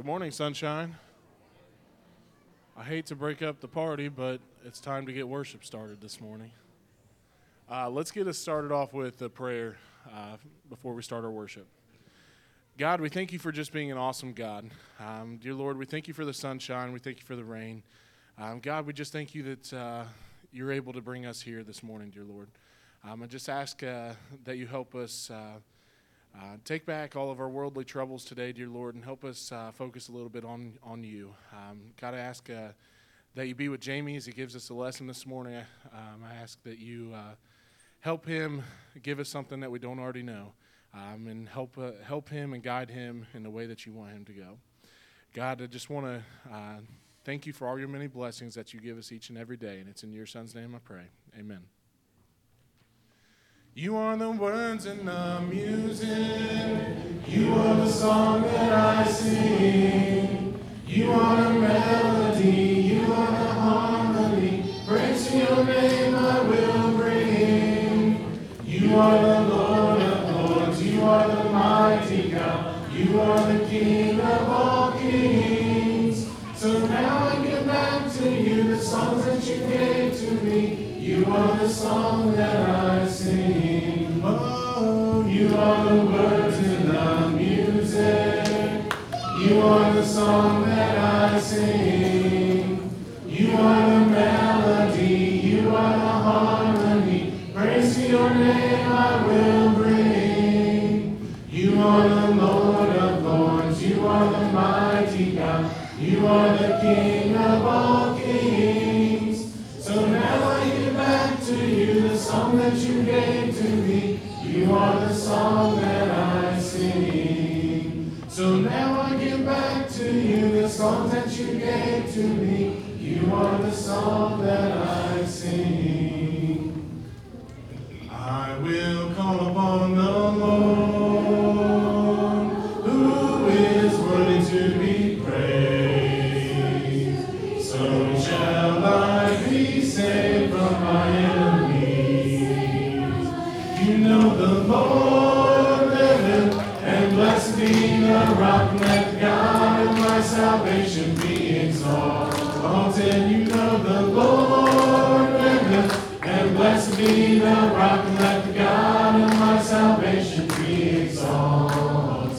Good morning, sunshine. I hate to break up the party, but it's time to get worship started this morning. Uh, let's get us started off with a prayer uh, before we start our worship. God, we thank you for just being an awesome God. Um, dear Lord, we thank you for the sunshine. We thank you for the rain. Um, God, we just thank you that uh, you're able to bring us here this morning, dear Lord. Um, I just ask uh, that you help us uh, take back all of our worldly troubles today, dear Lord, and help us uh, focus a little bit on, on you. Um, God, I ask uh, that you be with Jamie as he gives us a lesson this morning. Um, I ask that you uh, help him give us something that we don't already know, um, and help, uh, help him and guide him in the way that you want him to go. God, I just want to uh, thank you for all your many blessings that you give us each and every day, and it's in your son's name I pray. Amen. You are the words and the music. You are the song that I sing. You are the melody. You are the harmony. Praise to your name I will bring. You are the Lord of lords. You are the mighty God. You are the King of all kings. So now I give back to you the songs that you gave to me. You are the song that I sing. Oh, you are the words in the music. You are the song that I sing. You are the melody. You are the harmony. Praise to your name I will bring. You are the Lord of lords. You are the mighty God. You are the King of all song that you gave to me. You are the song that I sing. So now I give back to you the song that you gave to me. You are the song that I the Lord liveth, and blessed be the rock, let God of my salvation be exalted. You know the Lord liveth, and blessed be the rock, let God of my salvation be exalted.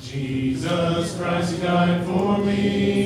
Jesus Christ died for me,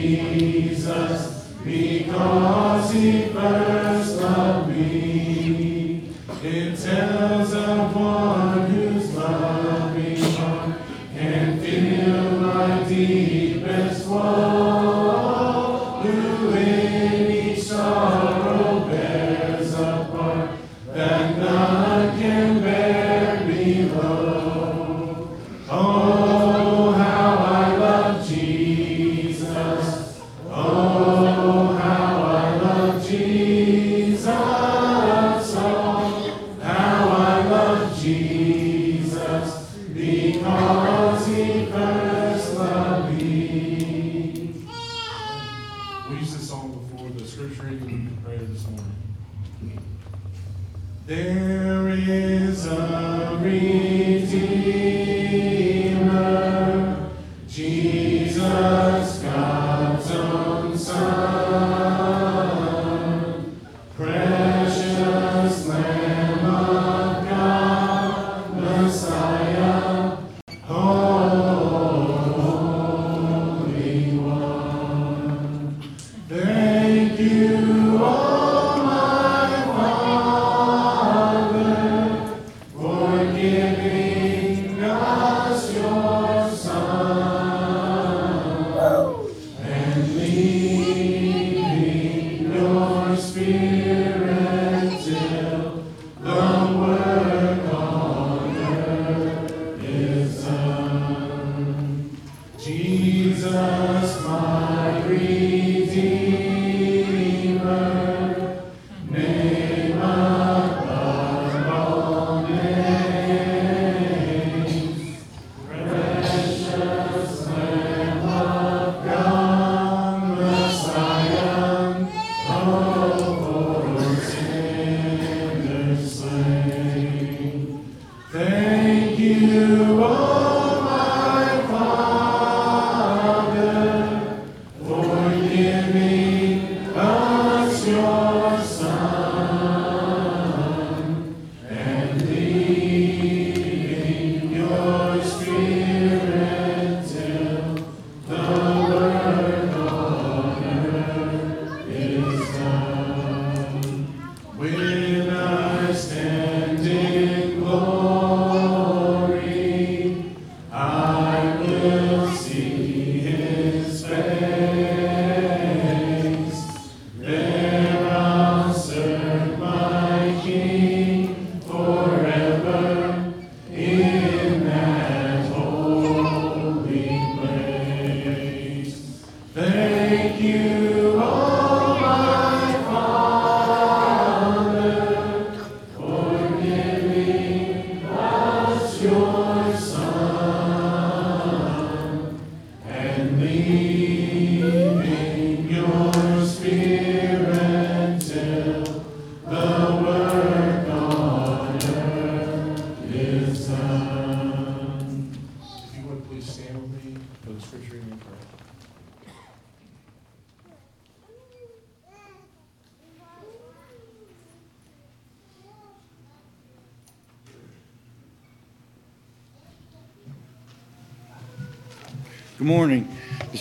Jesus. Because he first loved me. It tells of one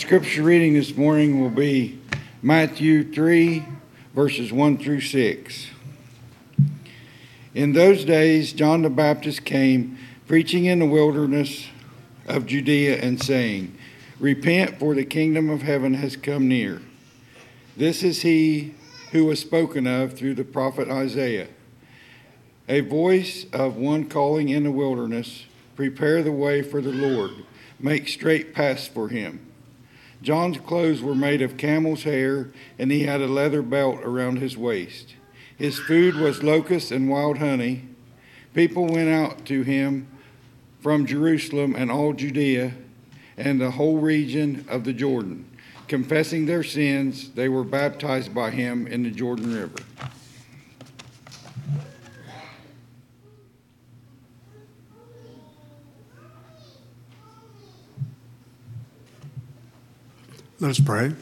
scripture reading this morning will be Matthew 3, verses 1 through 6. In those days, John the Baptist came, preaching in the wilderness of Judea and saying, Repent, for the kingdom of heaven has come near. This is he who was spoken of through the prophet Isaiah. A voice of one calling in the wilderness, Prepare the way for the Lord, make straight paths for him. John's clothes were made of camel's hair, and he had a leather belt around his waist. His food was locusts and wild honey. People went out to him from Jerusalem and all Judea and the whole region of the Jordan. Confessing their sins, they were baptized by him in the Jordan River. Let us pray.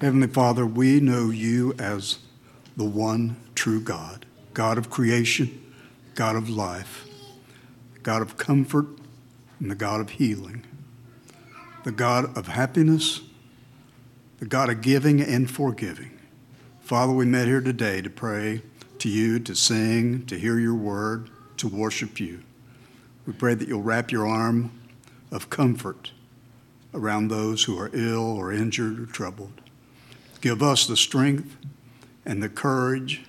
Heavenly Father, we know you as the one true God, God of creation, God of life, God of comfort, and the God of healing, the God of happiness, the God of giving and forgiving. Father, we met here today to pray to you, to sing, to hear your word, to worship you. We pray that you'll wrap your arm of comfort around those who are ill or injured or troubled. Give us the strength and the courage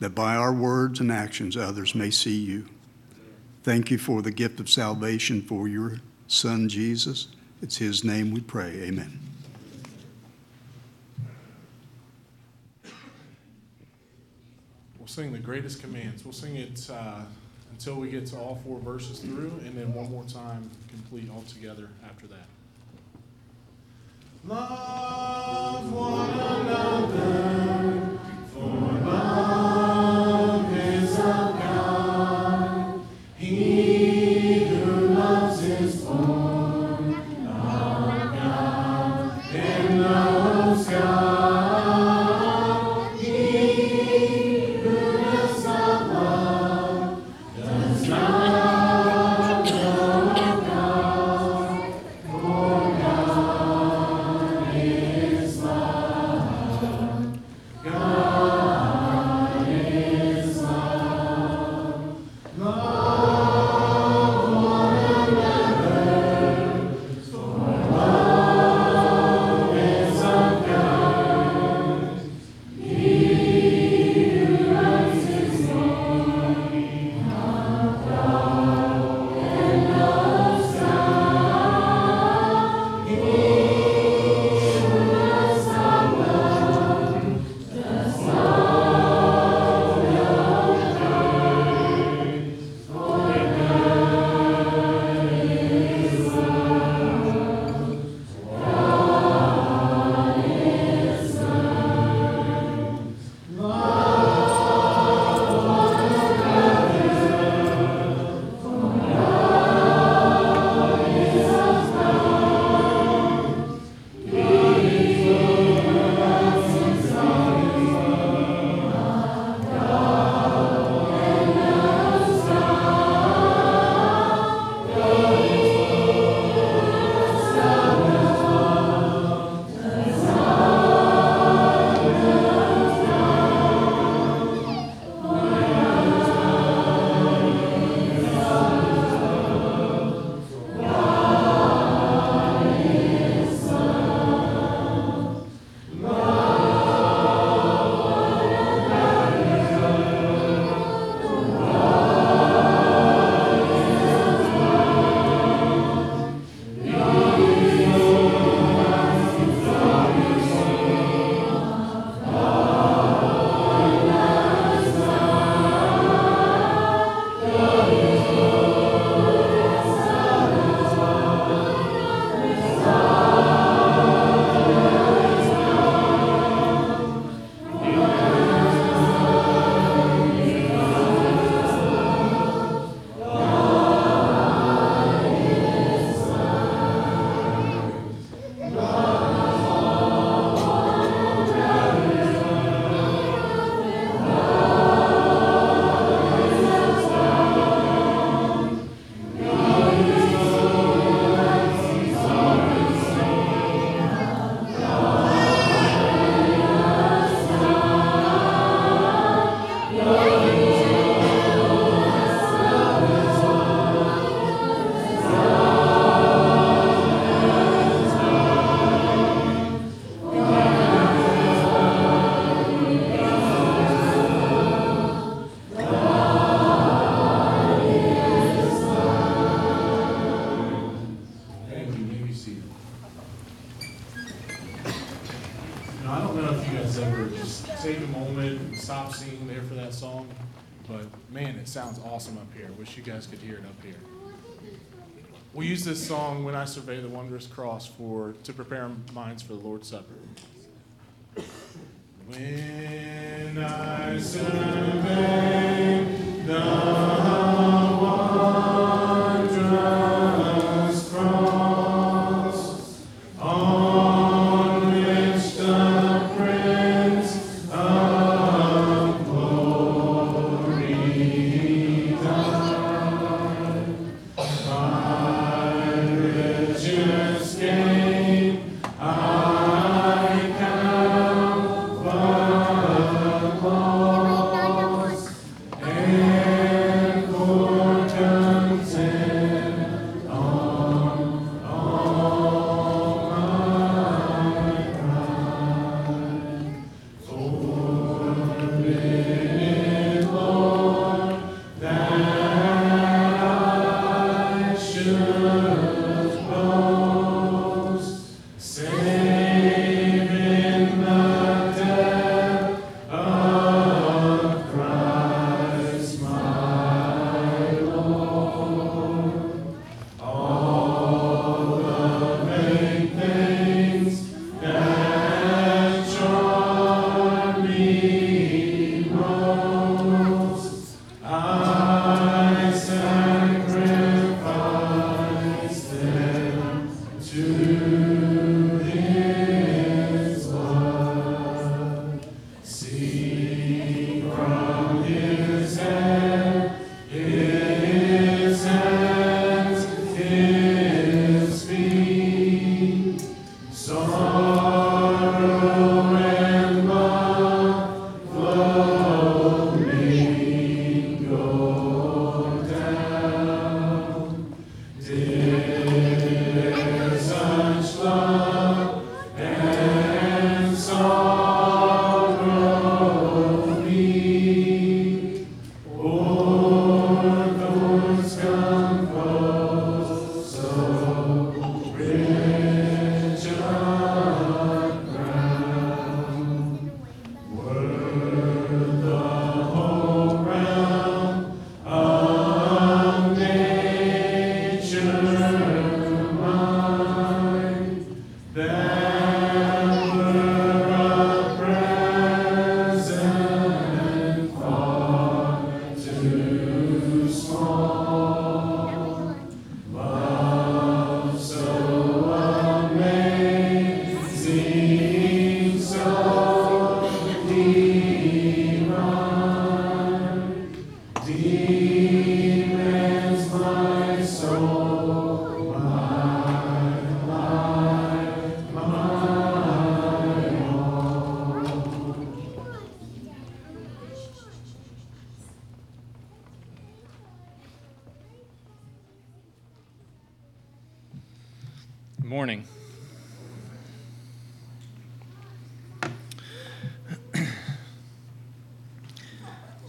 that by our words and actions others may see you. Thank you for the gift of salvation for your Son, Jesus. It's His name we pray. Amen. We'll sing the greatest commands. We'll sing it uh, until we get to all four verses through, and then one more time, complete all together after that. Love one another, it sounds awesome up here. Wish you guys could hear it up here. We use this song when I survey the wondrous cross for to prepare minds for the Lord's Supper. When I survey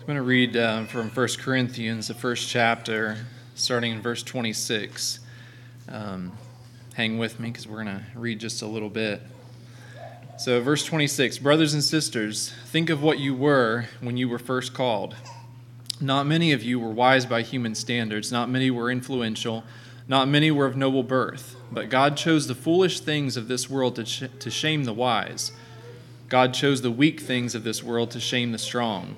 I'm going to read uh, from 1 Corinthians, the first chapter, starting in verse 26. Um, hang with me because we're going to read just a little bit. So, verse 26 Brothers and sisters, think of what you were when you were first called. Not many of you were wise by human standards, not many were influential, not many were of noble birth. But God chose the foolish things of this world to, sh- to shame the wise. God chose the weak things of this world to shame the strong.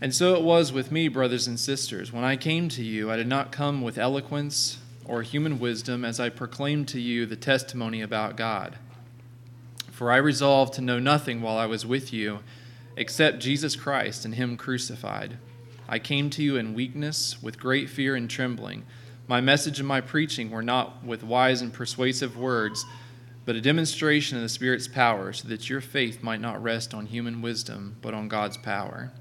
And so it was with me, brothers and sisters. When I came to you, I did not come with eloquence or human wisdom as I proclaimed to you the testimony about God. For I resolved to know nothing while I was with you except Jesus Christ and Him crucified. I came to you in weakness, with great fear and trembling. My message and my preaching were not with wise and persuasive words, but a demonstration of the Spirit's power, so that your faith might not rest on human wisdom, but on God's power.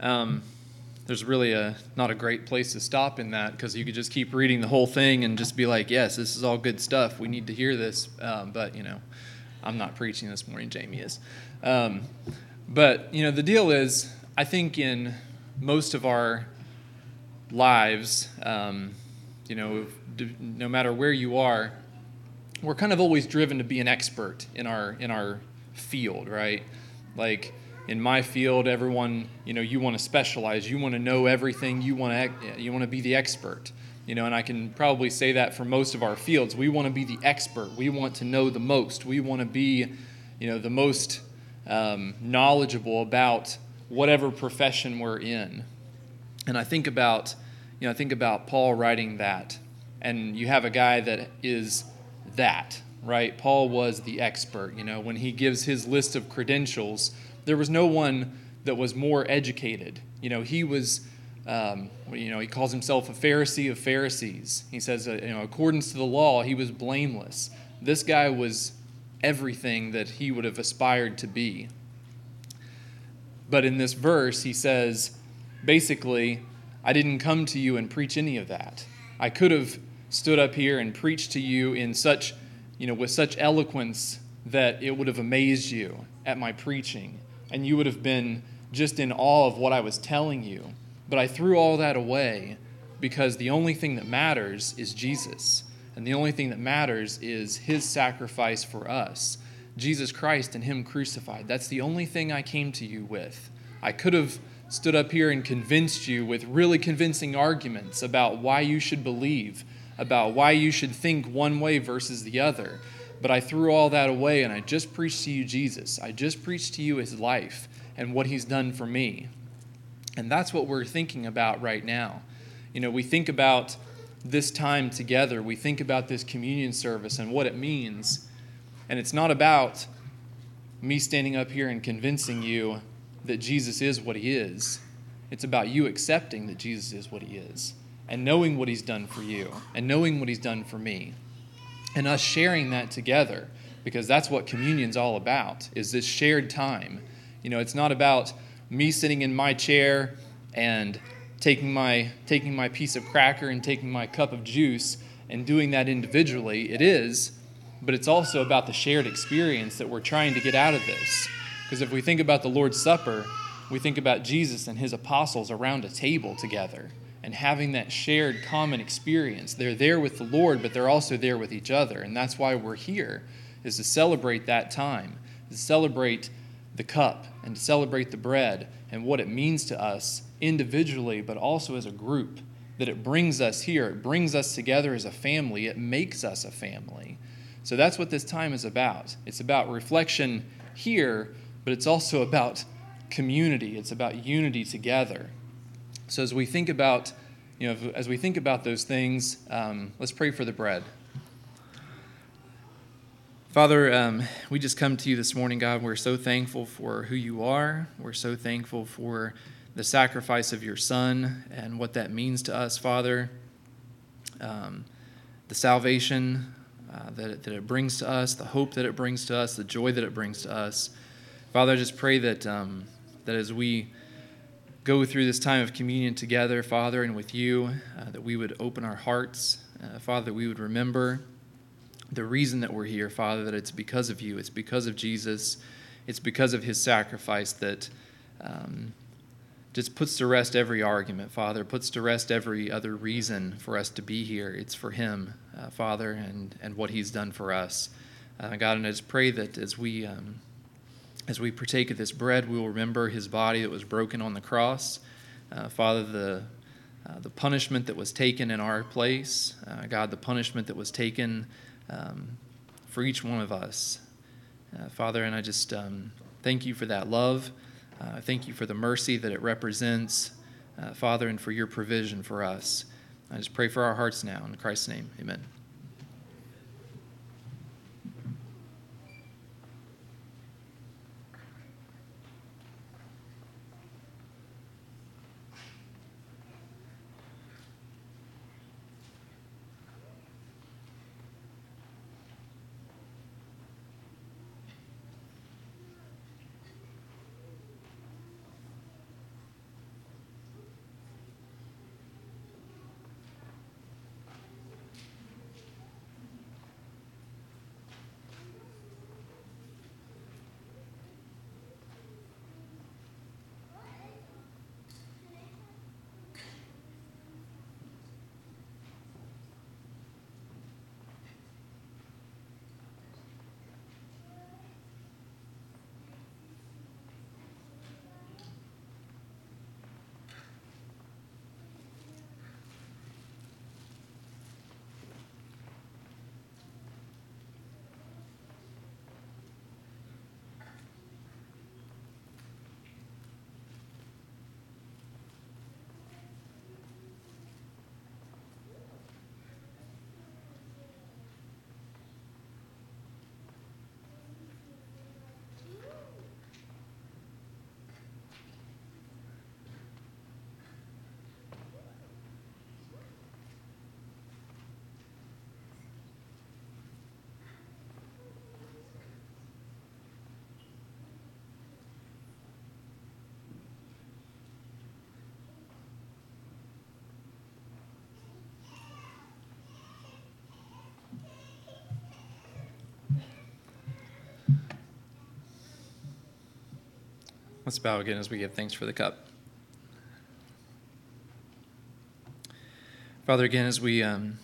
Um, there's really a not a great place to stop in that because you could just keep reading the whole thing and just be like, yes, this is all good stuff. We need to hear this. Um, but you know, I'm not preaching this morning. Jamie is. Um, but you know, the deal is, I think in most of our lives, um, you know, no matter where you are, we're kind of always driven to be an expert in our in our field, right? Like in my field, everyone, you know, you want to specialize, you want to know everything, you want to you want to be the expert. You know, and I can probably say that for most of our fields. We want to be the expert. We want to know the most. We want to be, you know, the most um, knowledgeable about whatever profession we're in. And I think about, you know, I think about Paul writing that, and you have a guy that is that, right? Paul was the expert. You know, when he gives his list of credentials there was no one that was more educated. You know, he was, um, you know, he calls himself a Pharisee of Pharisees. He says, uh, you know, according to the law, he was blameless. This guy was everything that he would have aspired to be. But in this verse, he says, basically, I didn't come to you and preach any of that. I could have stood up here and preached to you in such, you know, with such eloquence that it would have amazed you at my preaching and you would have been just in awe of what I was telling you. But I threw all that away because the only thing that matters is Jesus. And the only thing that matters is his sacrifice for us. Jesus Christ and him crucified. That's the only thing I came to you with. I could have stood up here and convinced you with really convincing arguments about why you should believe, about why you should think one way versus the other. But I threw all that away and I just preached to you Jesus. I just preached to you his life and what he's done for me. And that's what we're thinking about right now. You know, we think about this time together, we think about this communion service and what it means. And it's not about me standing up here and convincing you that Jesus is what he is. It's about you accepting that Jesus is what he is and knowing what he's done for you and knowing what he's done for me and us sharing that together because that's what communion's all about is this shared time. You know it's not about me sitting in my chair and taking my taking my piece of cracker and taking my cup of juice and doing that individually. It is but it's also about the shared experience that we're trying to get out of this. Because if we think about the lord's supper we think about jesus and his apostles around a table together and having that shared common experience. They're there with the Lord, but they're also there with each other. And that's why we're here, is to celebrate that time, to celebrate the cup and to celebrate the bread and what it means to us individually, but also as a group. That it brings us here, it brings us together as a family, it makes us a family. So that's what this time is about. It's about reflection here, but it's also about community, it's about unity together. So as we think about, you know, as we think about those things, um, let's pray for the bread. Father, um, we just come to you this morning, God. We're so thankful for who you are. We're so thankful for the sacrifice of your Son and what that means to us, Father. Um, the salvation uh, that, it, that it brings to us, the hope that it brings to us, the joy that it brings to us. Father, I just pray that, um, that as we go through this time of communion together, Father, and with you, uh, that we would open our hearts, uh, Father, that we would remember the reason that we're here, Father, that it's because of you, it's because of Jesus, it's because of his sacrifice that um, just puts to rest every argument, Father, puts to rest every other reason for us to be here. It's for him, uh, Father, and, and what he's done for us. Uh, God, and I just pray that as we. Um, as we partake of this bread, we will remember his body that was broken on the cross. Uh, Father, the, uh, the punishment that was taken in our place, uh, God, the punishment that was taken um, for each one of us. Uh, Father, and I just um, thank you for that love. Uh, thank you for the mercy that it represents, uh, Father, and for your provision for us. I just pray for our hearts now. In Christ's name, amen. Let's bow again as we give thanks for the cup. Father, again, as we um,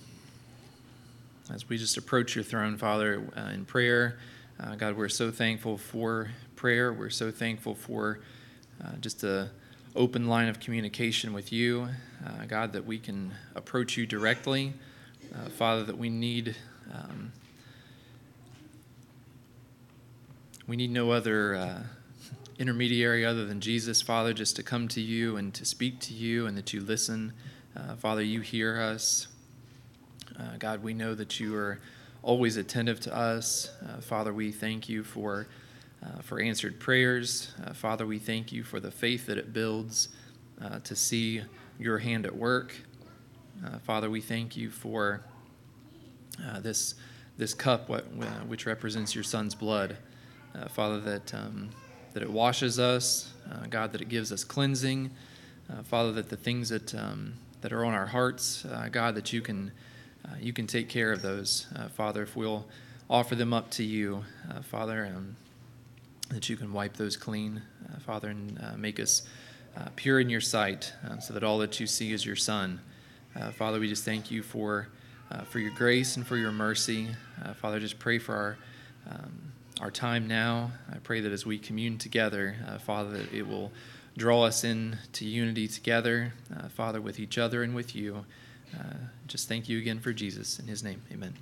as we just approach your throne, Father, uh, in prayer, uh, God, we're so thankful for prayer. We're so thankful for uh, just a open line of communication with you, uh, God, that we can approach you directly. Uh, Father, that we need. Um, we need no other uh, intermediary other than Jesus, Father, just to come to you and to speak to you and that you listen. Uh, Father, you hear us. Uh, God, we know that you are always attentive to us. Uh, Father, we thank you for, uh, for answered prayers. Uh, Father, we thank you for the faith that it builds uh, to see your hand at work. Father, we thank you for this, this cup, what, which represents your son's blood. Father, that. Um, that it washes us, uh, God, that it gives us cleansing. Uh, Father, that the things that, um, that are on our hearts, uh, God, that you can, uh, you can take care of those. Uh, Father, if we'll offer them up to you, uh, Father, um, that you can wipe those clean, Father, and make us pure in your sight so that all that you see is your Son. Father, we just thank you for, for your grace and for your mercy. Father, just pray for our. Um, our time now. I pray that as we commune together, uh, Father, that it will draw us into unity together, uh, Father, with each other and with you. Uh, just thank you again for Jesus. In his name, amen.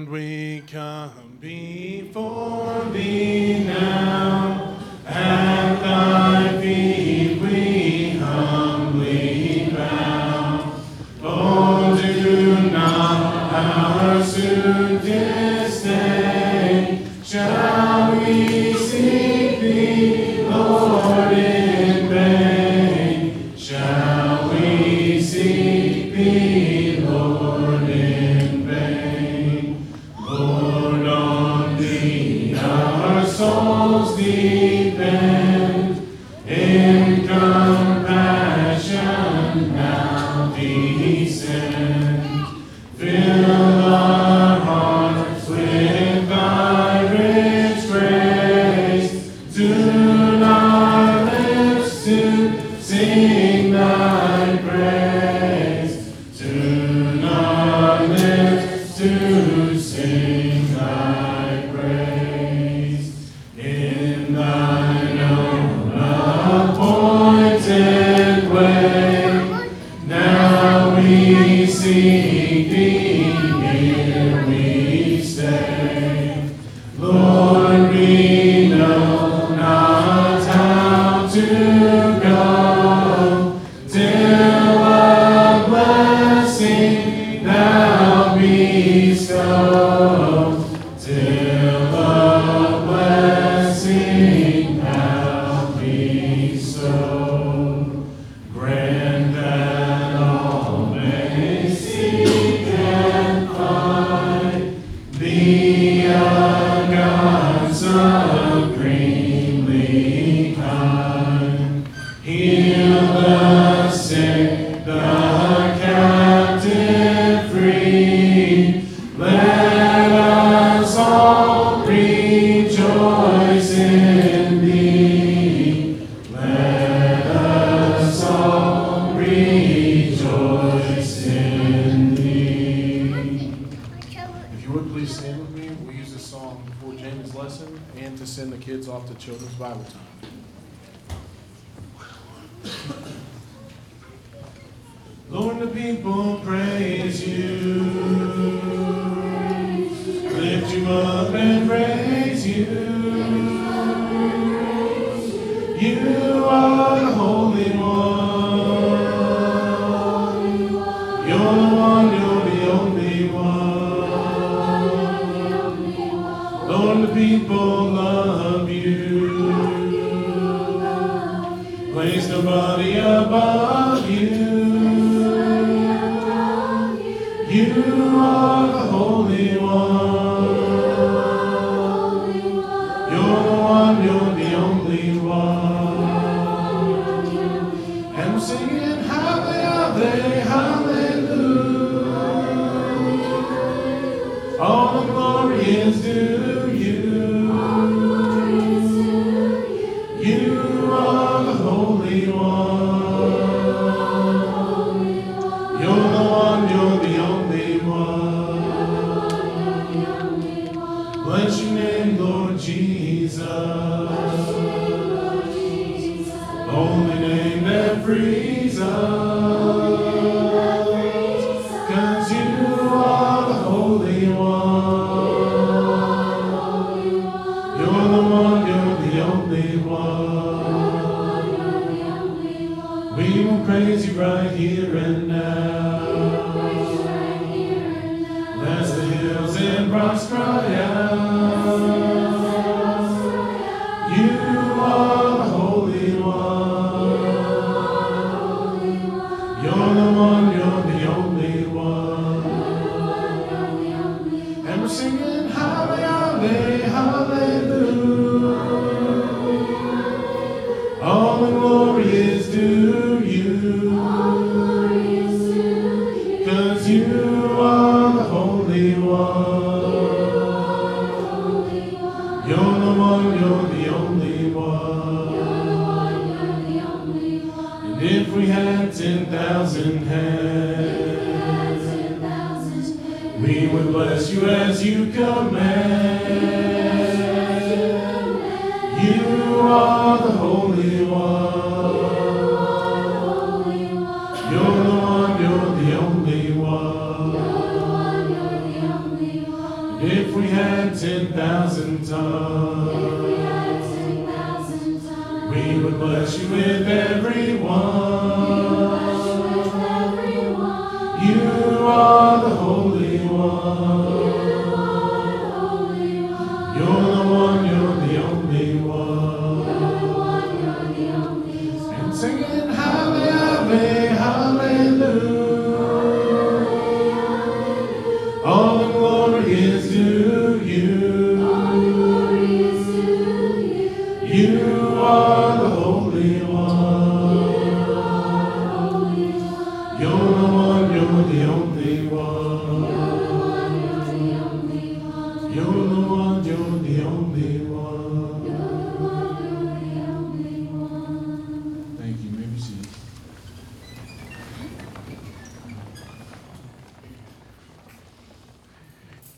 Lord, we come before thee now.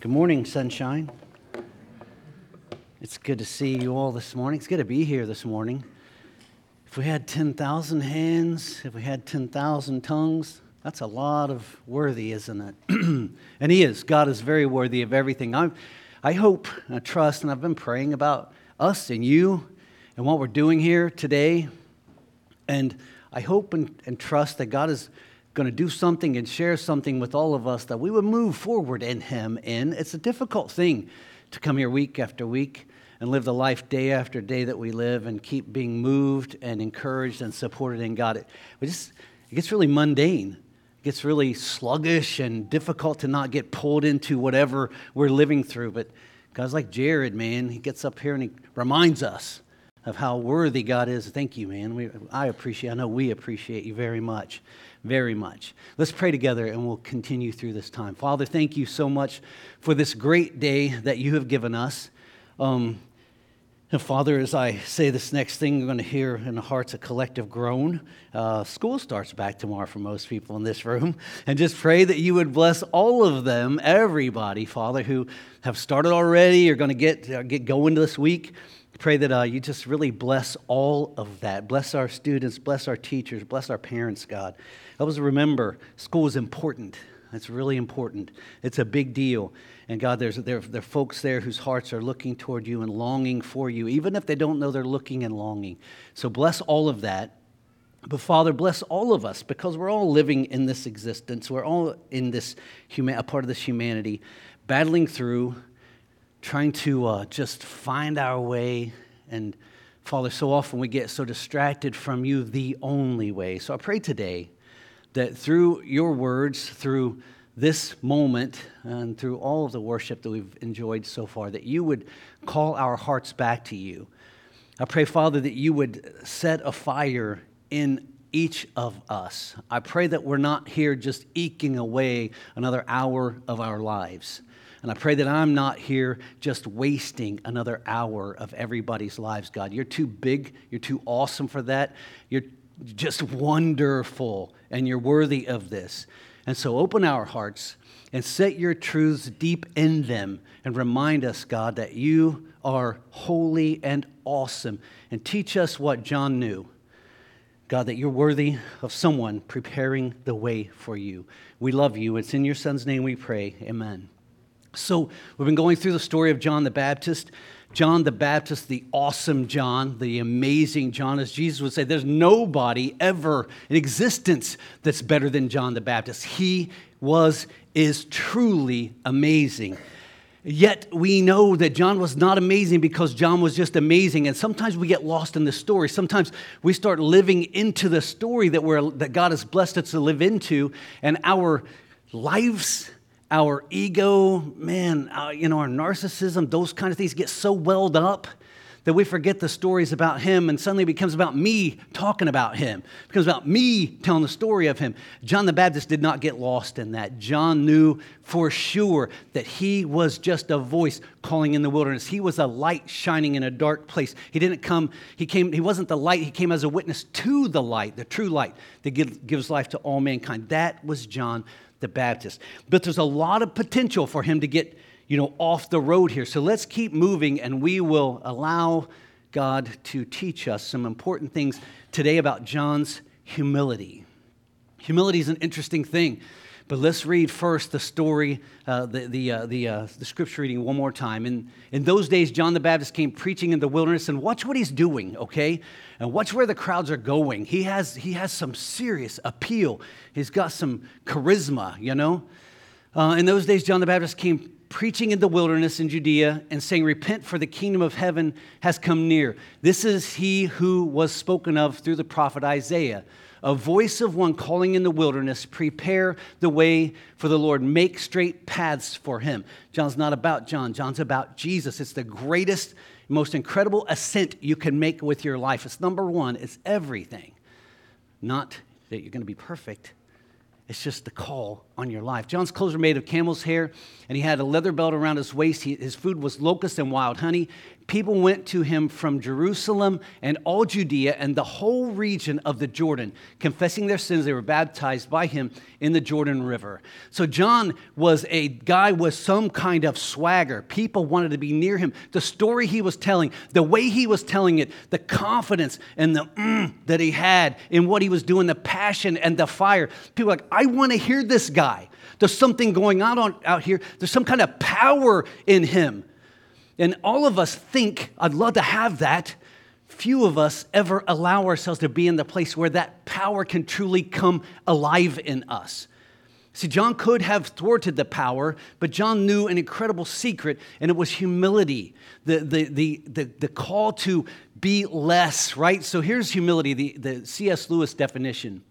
Good morning, sunshine. It's good to see you all this morning. It's good to be here this morning. If we had 10,000 hands, if we had 10,000 tongues, that's a lot of worthy, isn't it? and He is. God is very worthy of everything. i I hope and I trust, and I've been praying about us and you and what we're doing here today. And I hope and, and trust that God is going to do something and share something with all of us that we would move forward in Him in. It's a difficult thing to come here week after week and live the life day after day that we live and keep being moved and encouraged and supported in God. It, just, it gets really mundane. It gets really sluggish and difficult to not get pulled into whatever we're living through. But guys like Jared, man, he gets up here and he reminds us of how worthy God is. Thank you, man. We, I appreciate, I know we appreciate you very much, very much. Let's pray together and we'll continue through this time. Father, thank you so much for this great day that you have given us. Um, and Father, as I say this next thing, you're going to hear in the hearts a collective groan. Uh, school starts back tomorrow for most people in this room. And just pray that you would bless all of them, everybody, Father, who have started already or going to get, uh, get going this week. Pray that uh, you just really bless all of that. Bless our students, bless our teachers, bless our parents, God. Help us remember school is important. It's really important. It's a big deal. And God, there's, there, there are folks there whose hearts are looking toward you and longing for you, even if they don't know they're looking and longing. So bless all of that. But Father, bless all of us because we're all living in this existence. We're all in this, human, a part of this humanity, battling through, trying to uh, just find our way. And Father, so often we get so distracted from you, the only way. So I pray today that through your words, through this moment, and through all of the worship that we've enjoyed so far, that you would call our hearts back to you. I pray, Father, that you would set a fire in each of us. I pray that we're not here just eking away another hour of our lives. And I pray that I'm not here just wasting another hour of everybody's lives, God. You're too big, you're too awesome for that. You're just wonderful, and you're worthy of this. And so open our hearts and set your truths deep in them and remind us, God, that you are holy and awesome. And teach us what John knew. God, that you're worthy of someone preparing the way for you. We love you. It's in your son's name we pray. Amen. So, we've been going through the story of John the Baptist. John the Baptist, the awesome John, the amazing John, as Jesus would say, there's nobody ever in existence that's better than John the Baptist. He was, is truly amazing. Yet we know that John was not amazing because John was just amazing. And sometimes we get lost in the story. Sometimes we start living into the story that, we're, that God has blessed us to live into, and our lives our ego, man, uh, you know, our narcissism, those kind of things get so welled up that we forget the stories about him and suddenly it becomes about me talking about him. It becomes about me telling the story of him. John the Baptist did not get lost in that. John knew for sure that he was just a voice calling in the wilderness. He was a light shining in a dark place. He didn't come, he came, he wasn't the light, he came as a witness to the light, the true light that gives life to all mankind. That was John the Baptist. But there's a lot of potential for him to get, you know, off the road here. So let's keep moving and we will allow God to teach us some important things today about John's humility. Humility is an interesting thing But let's read first the story, uh, the, the, uh, the, uh, the scripture reading one more time. In, in those days, John the Baptist came preaching in the wilderness, and watch what he's doing, okay? And watch where the crowds are going. He has, he has some serious appeal, he's got some charisma, you know? Uh, in those days, John the Baptist came preaching in the wilderness in Judea and saying, Repent, for the kingdom of heaven has come near. This is he who was spoken of through the prophet Isaiah. A voice of one calling in the wilderness, prepare the way for the Lord, make straight paths for him. John's not about John, John's about Jesus. It's the greatest, most incredible ascent you can make with your life. It's number one, it's everything. Not that you're going to be perfect, it's just the call on your life. John's clothes were made of camel's hair, and he had a leather belt around his waist. He, his food was locusts and wild honey. People went to him from Jerusalem and all Judea and the whole region of the Jordan, confessing their sins. They were baptized by him in the Jordan River. So John was a guy with some kind of swagger. People wanted to be near him. The story he was telling, the way he was telling it, the confidence and the mm that he had in what he was doing, the passion and the fire. People like, I want to hear this guy. There's something going on, on out here. There's some kind of power in him. And all of us think, I'd love to have that. Few of us ever allow ourselves to be in the place where that power can truly come alive in us. See, John could have thwarted the power, but John knew an incredible secret, and it was humility, the, the, the, the, the call to be less, right? So here's humility, the, the C.S. Lewis definition.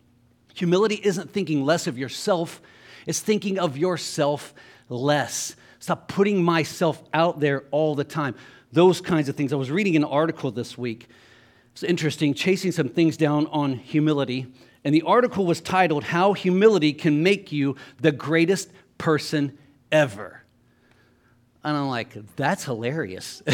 Humility isn't thinking less of yourself, it's thinking of yourself less. Stop putting myself out there all the time. Those kinds of things. I was reading an article this week. It's interesting, chasing some things down on humility. And the article was titled, How Humility Can Make You the Greatest Person Ever. And I'm like, that's hilarious.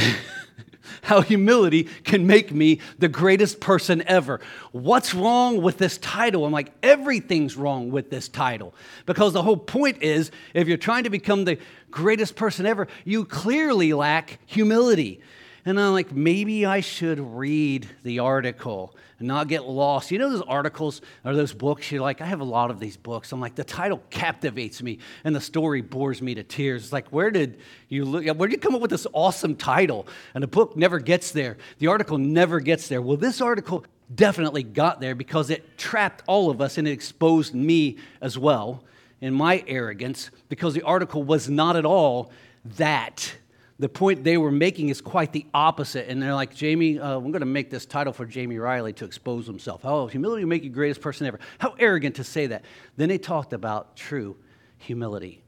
how humility can make me the greatest person ever. What's wrong with this title? I'm like, everything's wrong with this title. Because the whole point is if you're trying to become the greatest person ever, you clearly lack humility. And I'm like, maybe I should read the article and not get lost. You know those articles or those books? You're like, I have a lot of these books. I'm like, the title captivates me and the story bores me to tears. It's like, where did you look? Where did you come up with this awesome title? And the book never gets there. The article never gets there. Well, this article definitely got there because it trapped all of us and it exposed me as well in my arrogance because the article was not at all that the point they were making is quite the opposite. And they're like, Jamie, uh, I'm going to make this title for Jamie Riley to expose himself. Oh, humility will make you the greatest person ever. How arrogant to say that. Then they talked about true humility,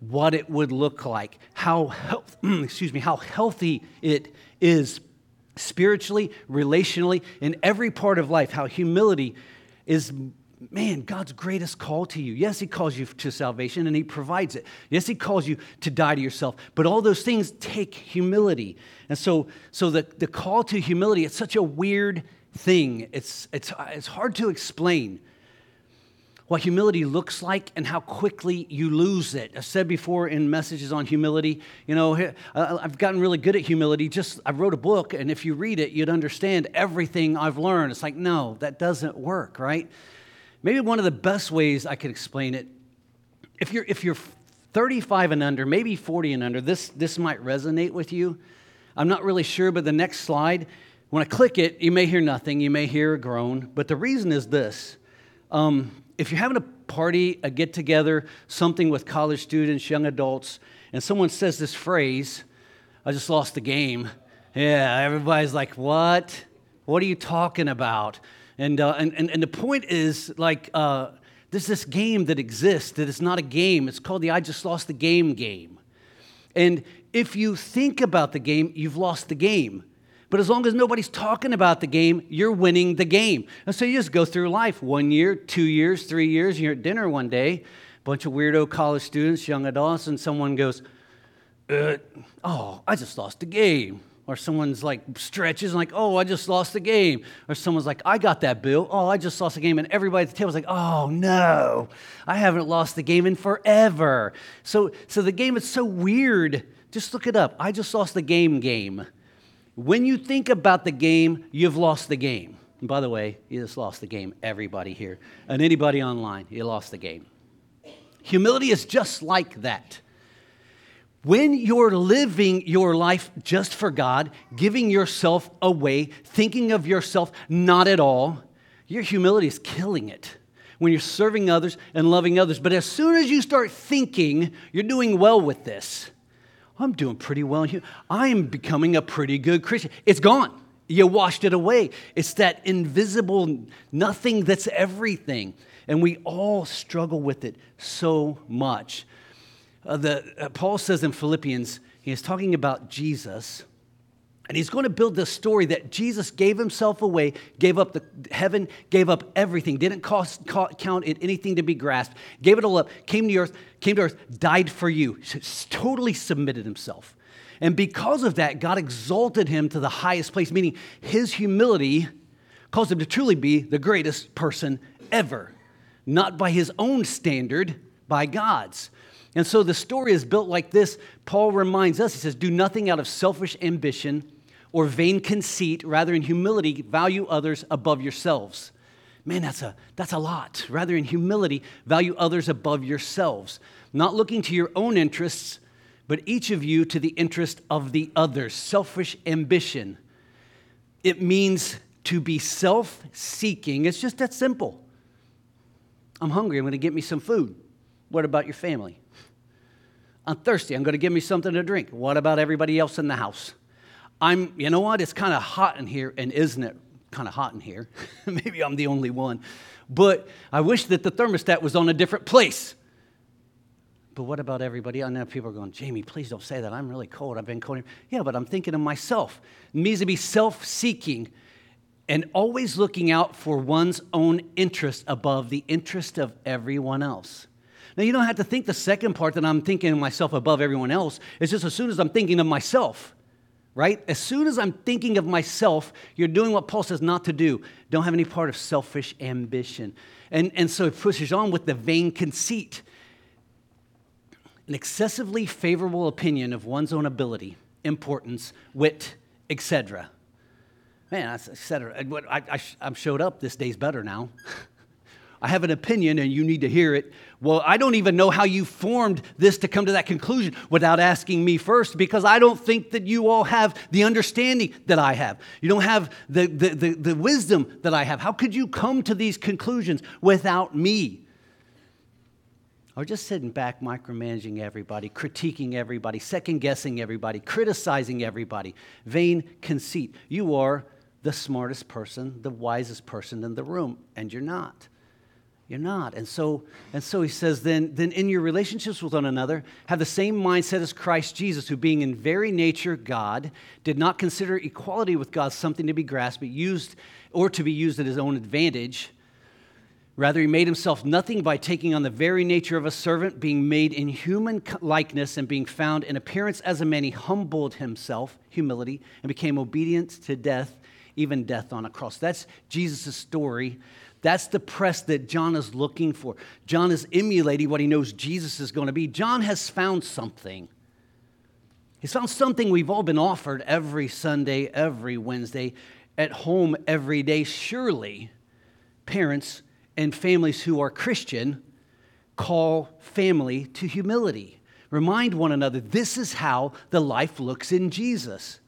what it would look like, how health, excuse me, how healthy it is spiritually, relationally, in every part of life. How humility is man, God's greatest call to you. Yes, He calls you to salvation and He provides it. Yes, He calls you to die to yourself. But all those things take humility. And so, so the, the call to humility, it's such a weird thing. It's, it's, it's hard to explain what humility looks like and how quickly you lose it. I've said before in messages on humility, you know, I've gotten really good at humility. Just, I wrote a book, and if you read it, you'd understand everything I've learned. It's like, no, that doesn't work, right? Maybe one of the best ways I could explain it, if you're, if you're 35 and under, maybe 40 and under, this, this might resonate with you. I'm not really sure, but the next slide, when I click it, you may hear nothing, you may hear a groan, but the reason is this. Um, if you're having a party, a get together, something with college students, young adults, and someone says this phrase, I just lost the game. Yeah, everybody's like, what? What are you talking about? And, uh, and, and, and, the point is like, uh, there's this game that exists that is not a game. It's called the I Just Lost the Game game. And if you think about the game, you've lost the game. But as long as nobody's talking about the game, you're winning the game. And so you just go through life one year, two years, three years. You're at dinner one day, bunch of weirdo college students, young adults, and someone goes, uh, Oh, I just lost the game. Or someone's like stretches and like, oh, I just lost the game. Or someone's like, I got that bill. Oh, I just lost the game. And everybody at the table's like, oh no, I haven't lost the game in forever. So, so the game is so weird. Just look it up. I just lost the game game. When you think about the game, you've lost the game. And by the way, you just lost the game, everybody here. And anybody online, you lost the game. Humility is just like that. When you're living your life just for God, giving yourself away, thinking of yourself not at all, your humility is killing it. When you're serving others and loving others. But as soon as you start thinking you're doing well with this, I'm doing pretty well here. I am becoming a pretty good Christian. It's gone. You washed it away. It's that invisible nothing that's everything. And we all struggle with it so much. Uh, the, uh, Paul says in Philippians, he is talking about Jesus, and he's going to build this story that Jesus gave himself away, gave up the heaven, gave up everything, didn't cost, count it anything to be grasped, gave it all up, came to earth, came to earth, died for you, totally submitted himself. And because of that, God exalted him to the highest place, meaning his humility caused him to truly be the greatest person ever. Not by his own standard, by God's. And so the story is built like this. Paul reminds us, he says, Do nothing out of selfish ambition or vain conceit, rather, in humility, value others above yourselves. Man, that's a, that's a lot. Rather, in humility, value others above yourselves, not looking to your own interests, but each of you to the interest of the others. Selfish ambition. It means to be self seeking. It's just that simple. I'm hungry, I'm going to get me some food. What about your family? I'm thirsty. I'm going to give me something to drink. What about everybody else in the house? I'm, you know what? It's kind of hot in here, and isn't it kind of hot in here? Maybe I'm the only one. But I wish that the thermostat was on a different place. But what about everybody? I know people are going, Jamie, please don't say that. I'm really cold. I've been cold. Yeah, but I'm thinking of myself. It means to be self seeking and always looking out for one's own interest above the interest of everyone else. Now, you don't have to think the second part that I'm thinking of myself above everyone else. It's just as soon as I'm thinking of myself, right? As soon as I'm thinking of myself, you're doing what Paul says not to do. Don't have any part of selfish ambition. And, and so it pushes on with the vain conceit an excessively favorable opinion of one's own ability, importance, wit, etc. Man, etc. I, I, I showed up. This day's better now. I have an opinion and you need to hear it. Well, I don't even know how you formed this to come to that conclusion without asking me first because I don't think that you all have the understanding that I have. You don't have the, the, the, the wisdom that I have. How could you come to these conclusions without me? Or just sitting back, micromanaging everybody, critiquing everybody, second guessing everybody, criticizing everybody. Vain conceit. You are the smartest person, the wisest person in the room, and you're not. You're not. And so, and so he says, then, then in your relationships with one another, have the same mindset as Christ Jesus, who being in very nature God, did not consider equality with God something to be grasped, but used or to be used at his own advantage. Rather, he made himself nothing by taking on the very nature of a servant, being made in human likeness and being found in appearance as a man. He humbled himself, humility, and became obedient to death, even death on a cross. That's Jesus' story that's the press that John is looking for. John is emulating what he knows Jesus is going to be. John has found something. He's found something we've all been offered every Sunday, every Wednesday, at home every day. Surely, parents and families who are Christian call family to humility. Remind one another this is how the life looks in Jesus.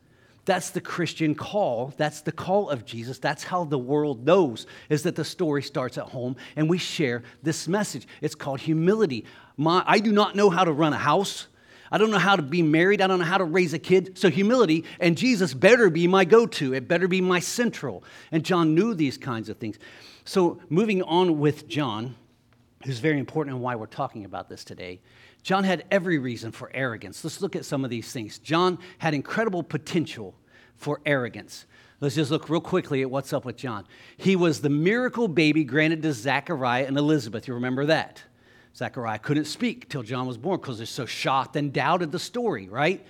That's the Christian call. That's the call of Jesus. That's how the world knows is that the story starts at home and we share this message. It's called humility. My, I do not know how to run a house. I don't know how to be married. I don't know how to raise a kid. So, humility and Jesus better be my go to. It better be my central. And John knew these kinds of things. So, moving on with John, who's very important and why we're talking about this today, John had every reason for arrogance. Let's look at some of these things. John had incredible potential for arrogance. Let's just look real quickly at what's up with John. He was the miracle baby granted to Zachariah and Elizabeth. You remember that? Zachariah couldn't speak till John was born because they're so shocked and doubted the story, right?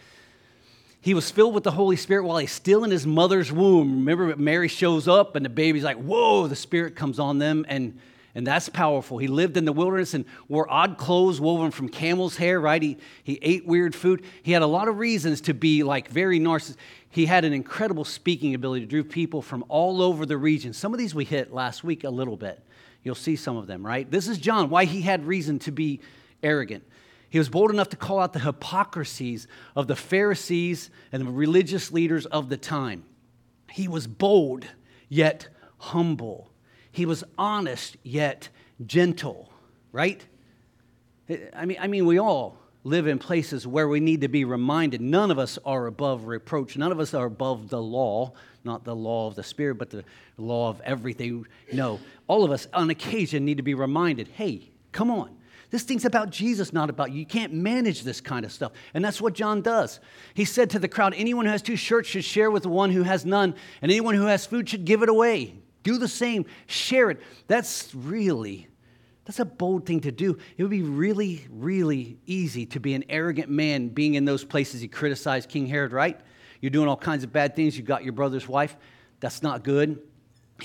He was filled with the Holy Spirit while he's still in his mother's womb. Remember, Mary shows up and the baby's like, whoa, the Spirit comes on them and and that's powerful. He lived in the wilderness and wore odd clothes woven from camel's hair, right? He, he ate weird food. He had a lot of reasons to be like very narcissistic. He had an incredible speaking ability, drew people from all over the region. Some of these we hit last week a little bit. You'll see some of them, right? This is John, why he had reason to be arrogant. He was bold enough to call out the hypocrisies of the Pharisees and the religious leaders of the time. He was bold, yet humble. He was honest, yet gentle, right? Eh, I mean, I mean, we all live in places where we need to be reminded none of us are above reproach. None of us are above the law, not the law of the Spirit, but the law of everything. No, all of us on occasion need to be reminded hey, come on. This thing's about Jesus, not about you. You can't manage this kind of stuff. And that's what John does. He said to the crowd anyone who has two shirts should share with the one who has none, and anyone who has food should give it away. Do the same, share it. That's really that's a bold thing to do. It would be really, really easy to be an arrogant man being in those places he criticized King Herod, right? You're doing all kinds of bad things. You got your brother's wife. That's not good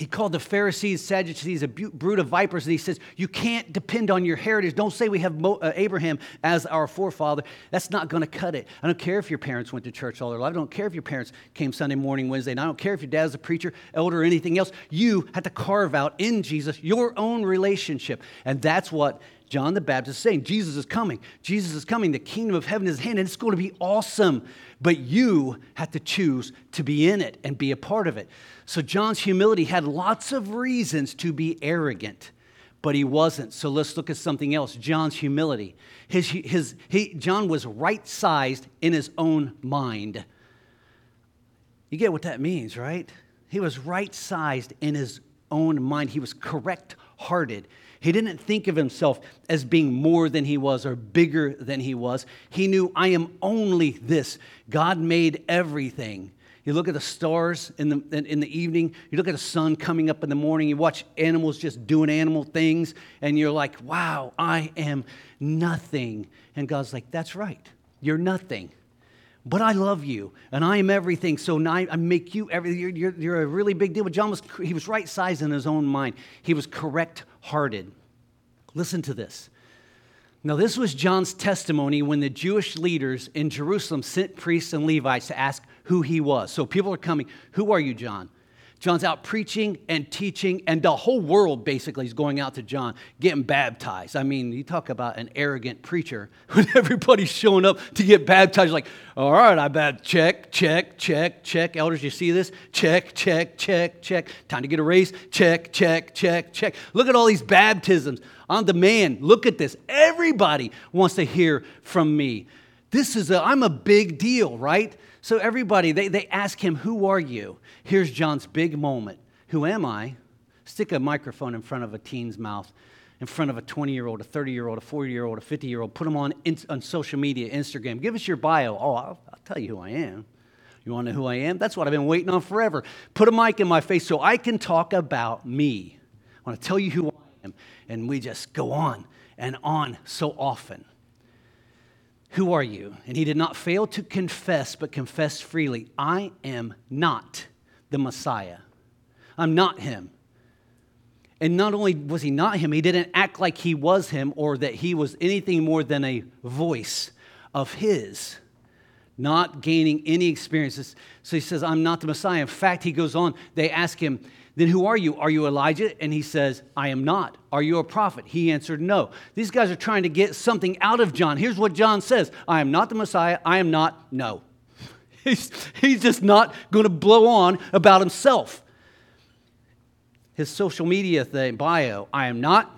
he called the Pharisees, Sadducees a brood of vipers, and he says, You can't depend on your heritage. Don't say we have Mo- uh, Abraham as our forefather. That's not going to cut it. I don't care if your parents went to church all their life. I don't care if your parents came Sunday morning, Wednesday, and I don't care if your dad's a preacher, elder, or anything else. You had to carve out in Jesus your own relationship. And that's what John the Baptist is saying. Jesus is coming. Jesus is coming. The kingdom of heaven is at hand, and it's going to be awesome. But you have to choose to be in it and be a part of it. So John's humility had lots of reasons to be arrogant, but he wasn't. So let's look at something else John's humility. His, his, he, John was right sized in his own mind. You get what that means, right? He was right sized in his own mind, he was correct hearted. He didn't think of himself as being more than he was or bigger than he was. He knew, I am only this. God made everything. You look at the stars in the, in the evening, you look at the sun coming up in the morning, you watch animals just doing animal things, and you're like, wow, I am nothing. And God's like, that's right, you're nothing. But I love you, and I am everything. So now I make you everything. You're, you're, you're a really big deal. But John was he was right sized in his own mind. He was correct hearted. Listen to this. Now, this was John's testimony when the Jewish leaders in Jerusalem sent priests and Levites to ask who he was. So people are coming, Who are you, John? John's out preaching and teaching, and the whole world basically is going out to John, getting baptized. I mean, you talk about an arrogant preacher when everybody's showing up to get baptized. Like, all right, I bet check, check, check, check. Elders, you see this? Check, check, check, check. Time to get a raise. Check, check, check, check. Look at all these baptisms on demand. Look at this. Everybody wants to hear from me. This is a, I'm a big deal, right? So everybody, they, they ask him, Who are you? Here's John's big moment. Who am I? Stick a microphone in front of a teen's mouth, in front of a 20 year old, a 30 year old, a 40 year old, a 50 year old. Put them on, on social media, Instagram. Give us your bio. Oh, I'll, I'll tell you who I am. You want to know who I am? That's what I've been waiting on forever. Put a mic in my face so I can talk about me. I want to tell you who I am. And we just go on and on so often. Who are you? And he did not fail to confess, but confessed freely I am not the Messiah. I'm not him. And not only was he not him, he didn't act like he was him or that he was anything more than a voice of his, not gaining any experiences. So he says, I'm not the Messiah. In fact, he goes on, they ask him, then who are you? Are you Elijah? And he says, I am not. Are you a prophet? He answered, No. These guys are trying to get something out of John. Here's what John says I am not the Messiah. I am not. No. He's, he's just not going to blow on about himself. His social media thing, bio, I am not.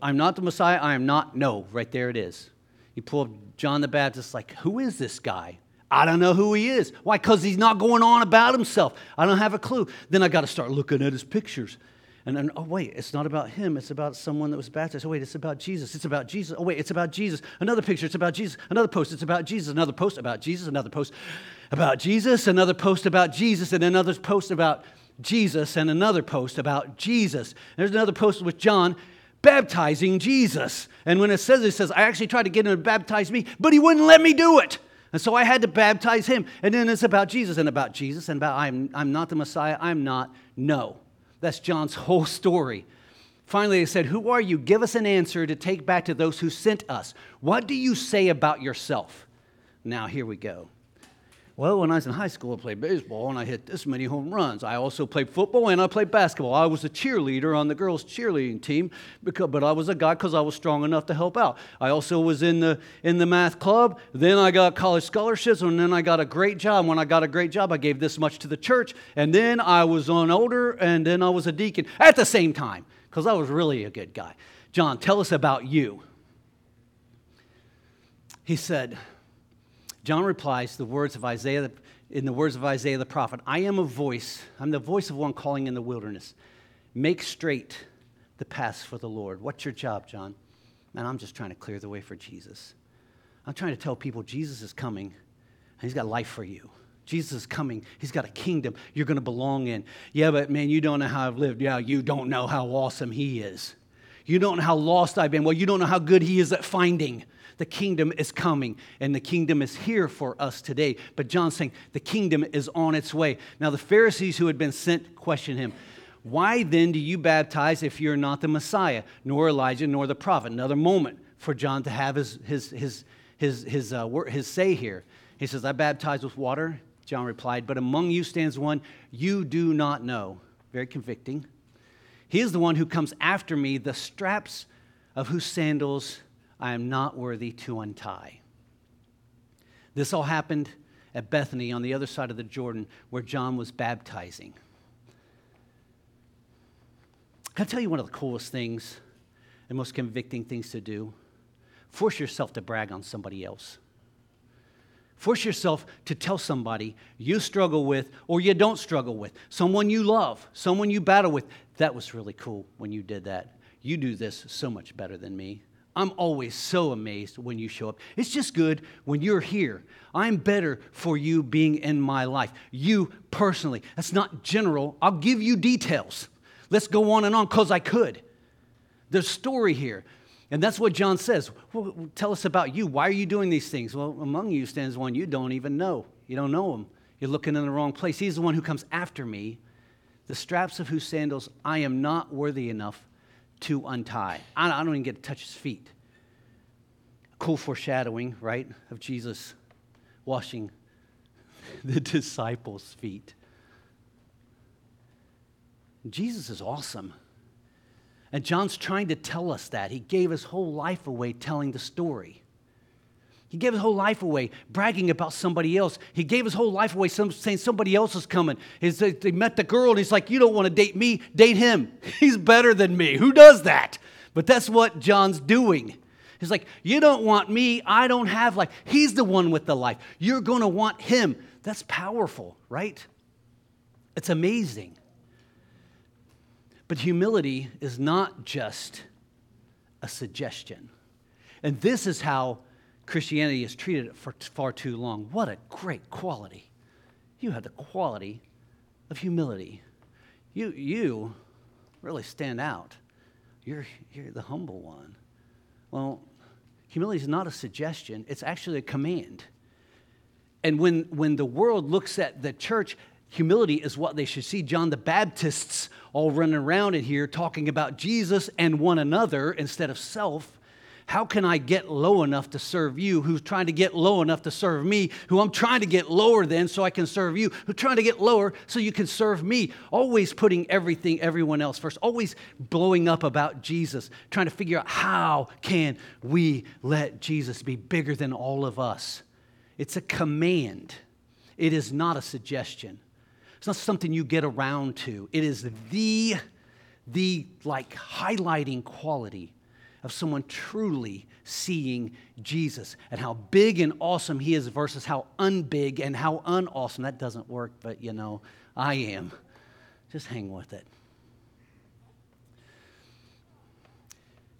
I'm not the Messiah. I am not. No, right there it is. You pull up John the Baptist, like, who is this guy? I don't know who he is. Why? Because he's not going on about himself. I don't have a clue. Then I got to start looking at his pictures. And then, oh, wait, it's not about him. It's about someone that was baptized. Oh, wait, it's about Jesus. It's about Jesus. Oh, wait, it's about Jesus. Another picture, it's about Jesus. Another post, it's about Jesus. Another post about Jesus. Another post about Jesus. Another post about Jesus. And another post about Jesus. And another post about Jesus. There's another post with John baptizing Jesus. And when it says it, it says, I actually tried to get him to baptize me, but he wouldn't let me do it. And so I had to baptize him. And then it's about Jesus and about Jesus and about I'm, I'm not the Messiah. I'm not. No. That's John's whole story. Finally, they said, Who are you? Give us an answer to take back to those who sent us. What do you say about yourself? Now, here we go. Well, when I was in high school, I played baseball and I hit this many home runs. I also played football and I played basketball. I was a cheerleader on the girls' cheerleading team, because, but I was a guy because I was strong enough to help out. I also was in the, in the math club. Then I got college scholarships and then I got a great job. When I got a great job, I gave this much to the church. And then I was on older and then I was a deacon at the same time because I was really a good guy. John, tell us about you. He said, John replies the words of Isaiah in the words of Isaiah the prophet, I am a voice, I'm the voice of one calling in the wilderness. Make straight the paths for the Lord. What's your job, John? Man, I'm just trying to clear the way for Jesus. I'm trying to tell people Jesus is coming and he's got life for you. Jesus is coming. He's got a kingdom you're going to belong in. Yeah, but man, you don't know how I've lived. Yeah, you don't know how awesome he is. You don't know how lost I've been. Well, you don't know how good he is at finding. The kingdom is coming, and the kingdom is here for us today. But John's saying the kingdom is on its way. Now, the Pharisees who had been sent question him. Why then do you baptize if you're not the Messiah, nor Elijah, nor the prophet? Another moment for John to have his, his, his, his, his, uh, his say here. He says, I baptize with water. John replied, But among you stands one you do not know. Very convicting. He is the one who comes after me, the straps of whose sandals I am not worthy to untie. This all happened at Bethany on the other side of the Jordan where John was baptizing. Can I tell you one of the coolest things and most convicting things to do? Force yourself to brag on somebody else. Force yourself to tell somebody you struggle with or you don't struggle with, someone you love, someone you battle with. That was really cool when you did that. You do this so much better than me. I'm always so amazed when you show up. It's just good when you're here. I'm better for you being in my life. You personally. That's not general. I'll give you details. Let's go on and on because I could. There's story here. And that's what John says. Well, tell us about you. Why are you doing these things? Well, among you stands one you don't even know. You don't know him. You're looking in the wrong place. He's the one who comes after me, the straps of whose sandals I am not worthy enough to untie. I don't even get to touch his feet. Cool foreshadowing, right, of Jesus washing the disciples' feet. Jesus is awesome. And John's trying to tell us that. He gave his whole life away telling the story. He gave his whole life away bragging about somebody else. He gave his whole life away some, saying somebody else is coming. He's, they met the girl and he's like, You don't want to date me, date him. He's better than me. Who does that? But that's what John's doing. He's like, You don't want me. I don't have life. He's the one with the life. You're going to want him. That's powerful, right? It's amazing. But humility is not just a suggestion. And this is how Christianity has treated it for far too long. What a great quality. You have the quality of humility. You, you really stand out. You're, you're the humble one. Well, humility is not a suggestion, it's actually a command. And when, when the world looks at the church, humility is what they should see. John the Baptist's all running around in here talking about Jesus and one another instead of self. How can I get low enough to serve you, who's trying to get low enough to serve me, who I'm trying to get lower than so I can serve you, who's trying to get lower so you can serve me? Always putting everything, everyone else first, always blowing up about Jesus, trying to figure out how can we let Jesus be bigger than all of us. It's a command, it is not a suggestion. It's not something you get around to. It is the, the like highlighting quality of someone truly seeing Jesus and how big and awesome he is versus how unbig and how unawesome. That doesn't work, but you know, I am. Just hang with it.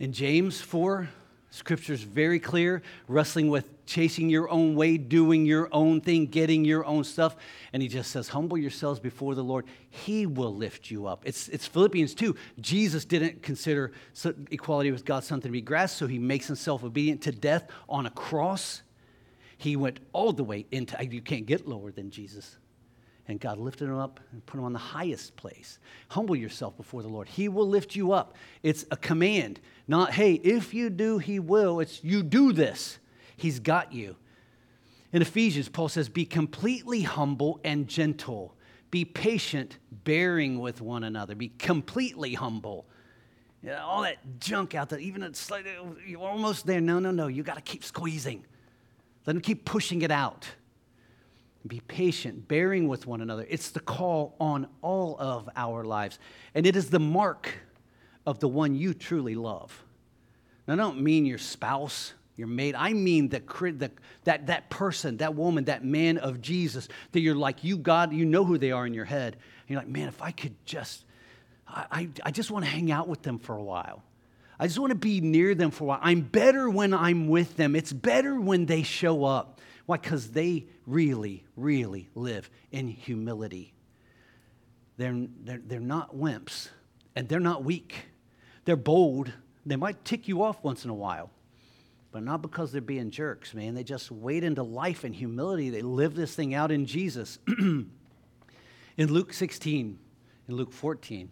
In James 4, Scripture's very clear, wrestling with chasing your own way, doing your own thing, getting your own stuff. And he just says, Humble yourselves before the Lord. He will lift you up. It's, it's Philippians 2. Jesus didn't consider equality with God something to be grasped, so he makes himself obedient to death on a cross. He went all the way into, you can't get lower than Jesus. And God lifted him up and put him on the highest place. Humble yourself before the Lord. He will lift you up. It's a command, not, hey, if you do, he will. It's you do this. He's got you. In Ephesians, Paul says, Be completely humble and gentle. Be patient, bearing with one another. Be completely humble. You know, all that junk out there, even it's like you're almost there. No, no, no. You got to keep squeezing. Let them keep pushing it out. Be patient, bearing with one another. It's the call on all of our lives. And it is the mark of the one you truly love. Now, I don't mean your spouse, your mate. I mean the, the, that, that person, that woman, that man of Jesus, that you're like, you, God, you know who they are in your head. And you're like, man, if I could just, I, I, I just want to hang out with them for a while. I just want to be near them for a while. I'm better when I'm with them. It's better when they show up. Why? Because they really, really live in humility. They're, they're, they're not wimps and they're not weak. They're bold. They might tick you off once in a while, but not because they're being jerks, man. They just wade into life in humility. They live this thing out in Jesus. in Luke 16, in Luke 14,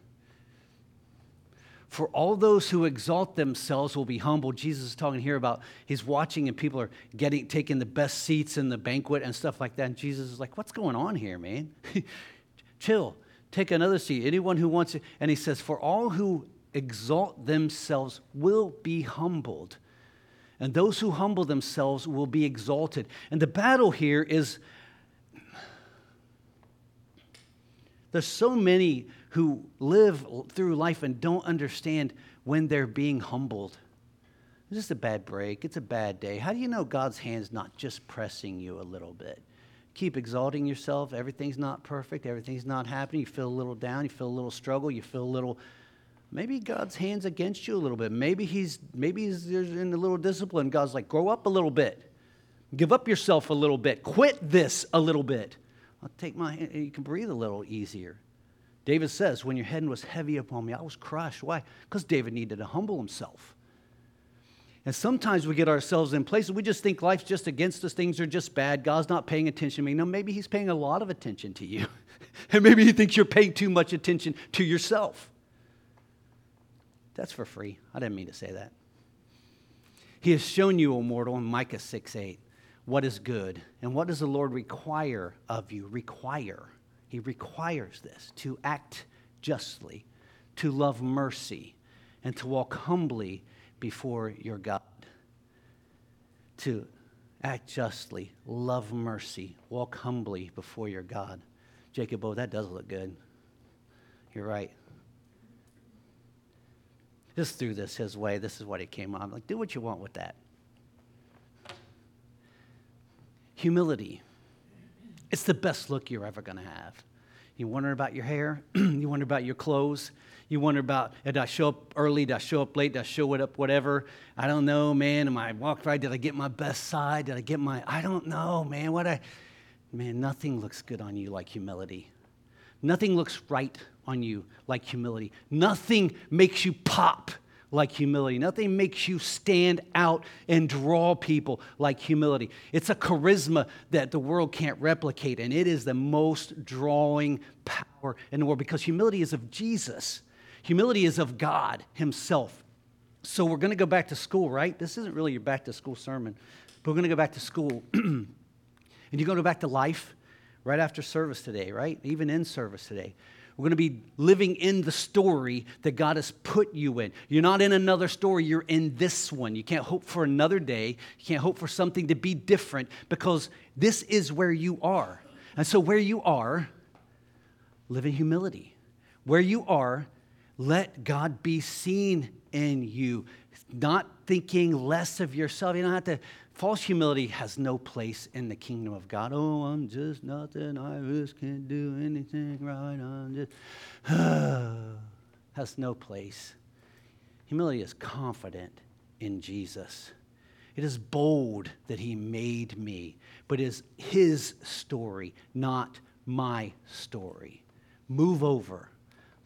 for all those who exalt themselves will be humbled. Jesus is talking here about he's watching and people are getting taking the best seats in the banquet and stuff like that. And Jesus is like, What's going on here, man? Chill. Take another seat. Anyone who wants it. And he says, For all who exalt themselves will be humbled. And those who humble themselves will be exalted. And the battle here is there's so many who live through life and don't understand when they're being humbled. It's just a bad break. It's a bad day. How do you know God's hand's not just pressing you a little bit? Keep exalting yourself. Everything's not perfect. Everything's not happening. You feel a little down. You feel a little struggle. You feel a little. Maybe God's hand's against you a little bit. Maybe he's maybe he's in a little discipline. God's like, grow up a little bit. Give up yourself a little bit. Quit this a little bit. I'll take my hand. You can breathe a little easier. David says, When your head was heavy upon me, I was crushed. Why? Because David needed to humble himself. And sometimes we get ourselves in places we just think life's just against us, things are just bad, God's not paying attention to me. No, maybe He's paying a lot of attention to you. and maybe He thinks you're paying too much attention to yourself. That's for free. I didn't mean to say that. He has shown you, O mortal, in Micah 6 8, what is good. And what does the Lord require of you? Require. He requires this to act justly, to love mercy, and to walk humbly before your God. To act justly, love mercy, walk humbly before your God. Jacob, oh, that does look good. You're right. Just threw this his way. This is what he came on. Like, do what you want with that. Humility. It's the best look you're ever going to have. You wonder about your hair. you wonder about your clothes. You wonder about, eh, did I show up early? Did I show up late? Did I show it up whatever? I don't know, man. Am I walked right? Did I get my best side? Did I get my, I don't know, man. What I, man, nothing looks good on you like humility. Nothing looks right on you like humility. Nothing makes you pop like humility. Nothing makes you stand out and draw people like humility. It's a charisma that the world can't replicate, and it is the most drawing power in the world because humility is of Jesus. Humility is of God Himself. So we're going to go back to school, right? This isn't really your back to school sermon, but we're going to go back to school. and you're going to go back to life right after service today, right? Even in service today. We're going to be living in the story that God has put you in. You're not in another story, you're in this one. You can't hope for another day. You can't hope for something to be different because this is where you are. And so, where you are, live in humility. Where you are, let God be seen in you. Not thinking less of yourself. You don't have to False humility has no place in the kingdom of God. Oh, I'm just nothing. I just can't do anything right. I'm just. has no place. Humility is confident in Jesus. It is bold that he made me, but it is his story, not my story. Move over.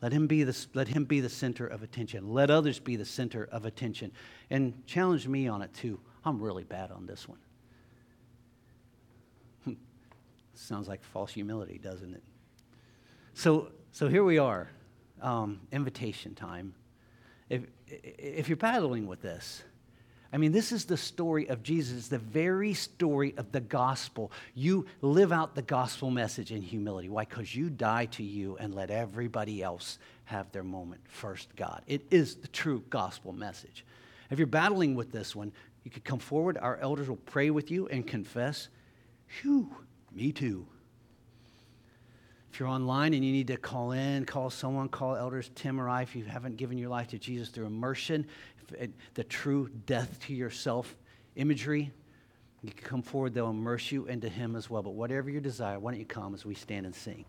Let him, be the, let him be the center of attention. Let others be the center of attention. And challenge me on it too. I'm really bad on this one. Sounds like false humility, doesn't it? So, so here we are, um, invitation time. If, if you're battling with this, I mean, this is the story of Jesus, the very story of the gospel. You live out the gospel message in humility. Why? Because you die to you and let everybody else have their moment. First, God. It is the true gospel message. If you're battling with this one, you could come forward. Our elders will pray with you and confess. Phew, me too. If you're online and you need to call in, call someone, call elders, Tim or I, if you haven't given your life to Jesus through immersion, the true death to yourself imagery, you can come forward, they'll immerse you into Him as well. But whatever your desire, why don't you come as we stand and sing?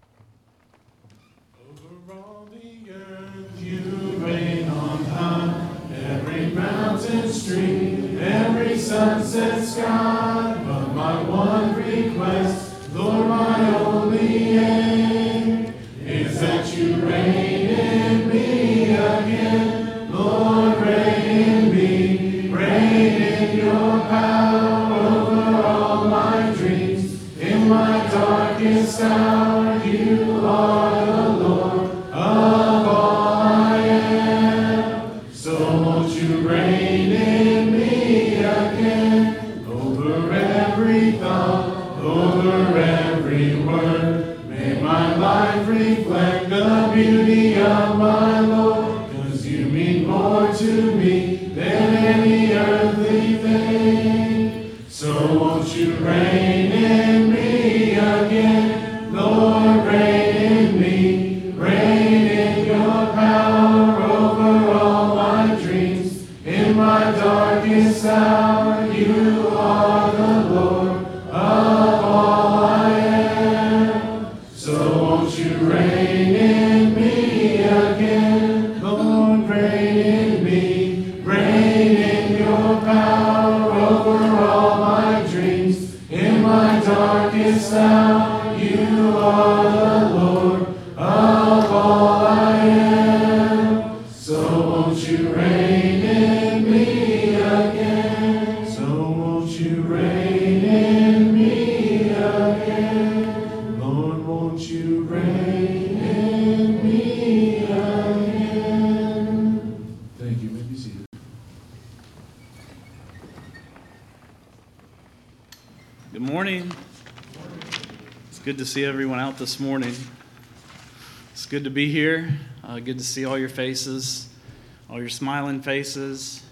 Mountain stream, every sunset sky. But my one request, won't this morning. It's good to be here. Uh, good to see all your faces, all your smiling faces.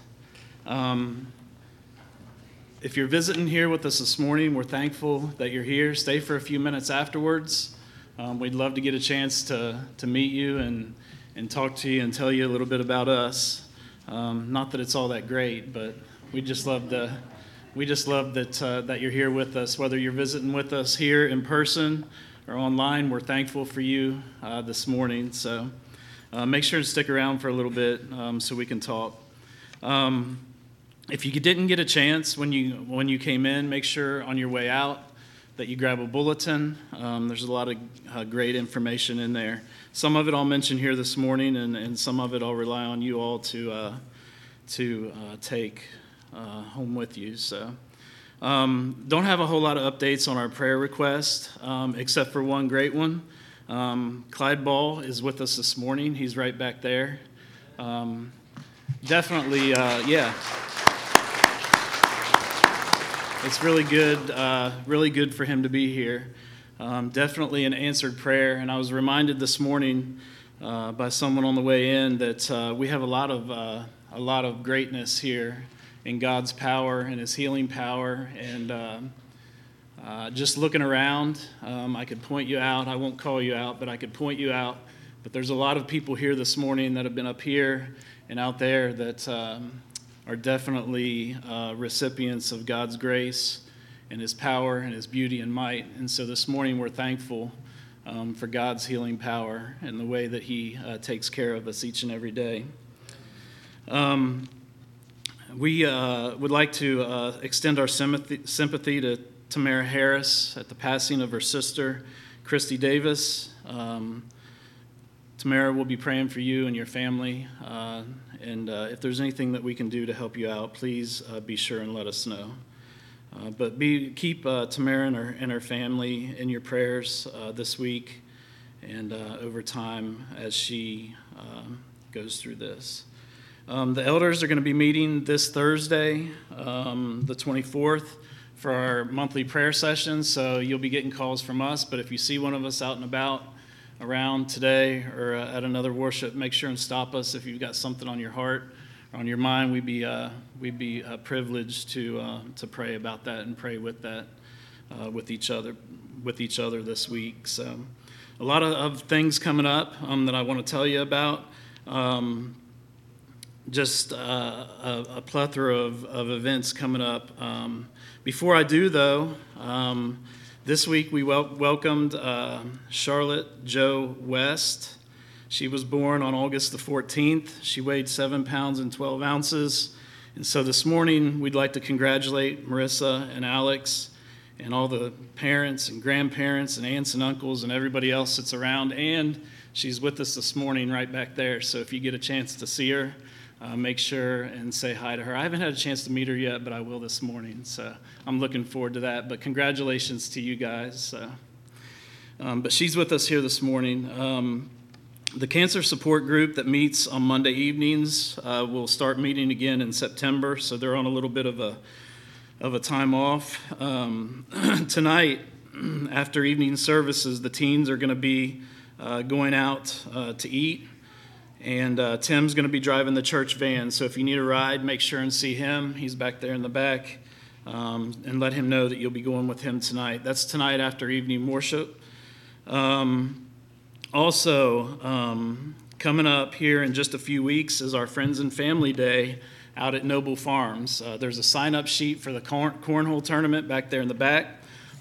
Um, if you're visiting here with us this morning, we're thankful that you're here. Stay for a few minutes afterwards. Um, we'd love to get a chance to, to meet you and, and talk to you and tell you a little bit about us. Um, not that it's all that great, but we just love to we just love that, uh, that you're here with us. Whether you're visiting with us here in person or online, we're thankful for you uh, this morning. So uh, make sure to stick around for a little bit um, so we can talk. Um, if you didn't get a chance when you, when you came in, make sure on your way out that you grab a bulletin. Um, there's a lot of uh, great information in there. Some of it I'll mention here this morning, and, and some of it I'll rely on you all to, uh, to uh, take uh, home with you. So, um, don't have a whole lot of updates on our prayer request, um, except for one great one. Um, Clyde Ball is with us this morning. He's right back there. Um, definitely, uh, yeah. It's really good, uh, really good for him to be here. Um, definitely an answered prayer. And I was reminded this morning uh, by someone on the way in that uh, we have a lot of uh, a lot of greatness here in God's power and His healing power. And um, uh, just looking around, um, I could point you out. I won't call you out, but I could point you out. But there's a lot of people here this morning that have been up here and out there that um, are definitely uh, recipients of God's grace and His power and His beauty and might. And so this morning we're thankful um, for God's healing power and the way that He uh, takes care of us each and every day. Um, we uh, would like to uh, extend our sympathy, sympathy to Tamara Harris at the passing of her sister, Christy Davis. Um, Tamara will be praying for you and your family. Uh, and uh, if there's anything that we can do to help you out, please uh, be sure and let us know. Uh, but be, keep Tamara and her, and her family in your prayers this week and over time as she goes through this. Um, the elders are going to be meeting this Thursday, um, the 24th, for our monthly prayer session. So you'll be getting calls from us. But if you see one of us out and about around today or uh, at another worship, make sure and stop us if you've got something on your heart or on your mind. We'd be uh, we'd be uh, privileged to uh, to pray about that and pray with that uh, with each other with each other this week. So a lot of, of things coming up um, that I want to tell you about. Um, just uh, a, a, plethora of, of events coming up. Um, before I do, though, um, this week we wel- welcomed uh, Charlotte Joe West. She was born on August the 14th. She weighed seven pounds and 12 ounces. And so this morning we'd like to congratulate Marissa and Alex and all the parents and grandparents and aunts and uncles and everybody else that's around. And she's with us this morning right back there. So if you get a chance to see her, uh, make sure and say hi to her. I haven't had a chance to meet her yet, but I will this morning. So I'm looking forward to that. But congratulations to you guys. Uh, um, but she's with us here this morning. Um, the cancer support group that meets on Monday evenings uh, will start meeting again in September, so they're on a little bit of a of a time off. Um, tonight, after evening services, the teens are going to be uh, going out uh, to eat. And uh, Tim's going to be driving the church van. So if you need a ride, make sure and see him. He's back there in the back. Um, and let him know that you'll be going with him tonight. That's tonight after evening worship. Um, also, um, coming up here in just a few weeks is our Friends and Family Day out at Noble Farms. Uh, there's a sign up sheet for the corn- cornhole tournament back there in the back.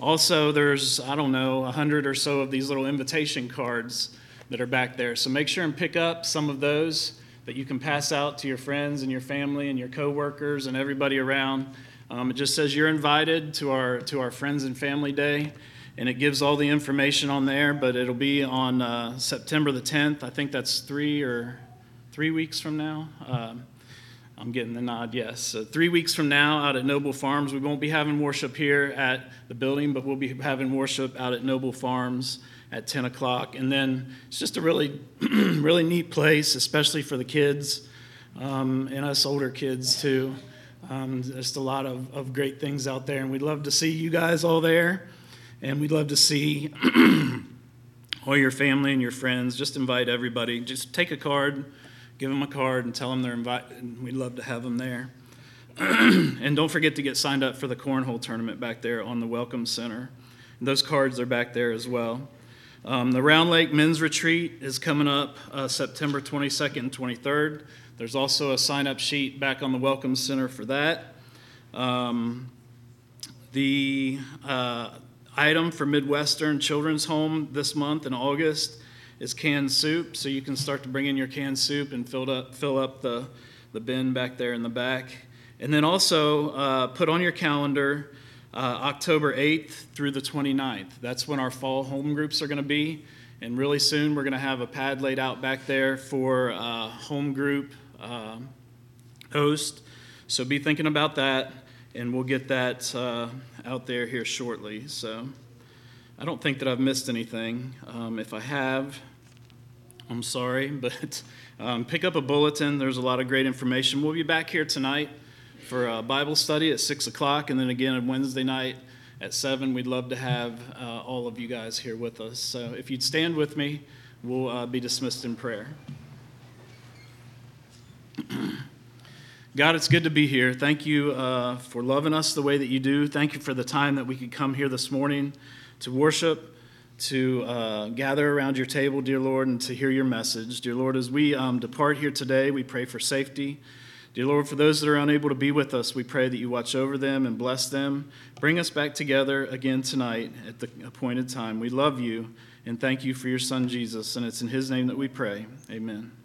Also, there's, I don't know, a hundred or so of these little invitation cards that are back there. So make sure and pick up some of those that you can pass out to your friends and your family and your coworkers and everybody around. Um, it just says you're invited to our to our friends and family day, and it gives all the information on there. But it'll be on uh, September the 10th. I think that's three or three weeks from now. Um, I'm getting the nod, yes. So three weeks from now, out at Noble Farms, we won't be having worship here at the building, but we'll be having worship out at Noble Farms at 10 o'clock. And then it's just a really, really neat place, especially for the kids um, and us older kids too. Um, just a lot of, of great things out there, and we'd love to see you guys all there, and we'd love to see all your family and your friends. Just invite everybody. Just take a card, give them a card, and tell them they're invited. And we'd love to have them there. and don't forget to get signed up for the cornhole tournament back there on the Welcome Center. And those cards are back there as well. Um, the Round Lake Men's Retreat is coming up uh, September 22nd and 23rd. There's also a sign up sheet back on the Welcome Center for that. Um, the uh, item for Midwestern Children's Home this month in August is canned soup, so you can start to bring in your canned soup and fill up, fill up the, the bin back there in the back. And then also uh, put on your calendar uh, October 8th through the 29th. That's when our fall home groups are going to be. And really soon, we're going to have a pad laid out back there for uh, home group uh, host. So be thinking about that, and we'll get that uh, out there here shortly. So I don't think that I've missed anything. Um, if I have, I'm sorry, but um, pick up a bulletin. There's a lot of great information. We'll be back here tonight for a Bible study at 6 o'clock, and then again on Wednesday night at 7. We'd love to have uh, all of you guys here with us. So if you'd stand with me, we'll uh, be dismissed in prayer. God, it's good to be here. Thank you uh, for loving us the way that you do. Thank you for the time that we could come here this morning to worship, to uh, gather around your table, dear Lord, and to hear your message. Dear Lord, as we um, depart here today, we pray for safety. Dear Lord, for those that are unable to be with us, we pray that you watch over them and bless them. Bring us back together again tonight at the appointed time. We love you and thank you for your son Jesus, and it's in his name that we pray. Amen.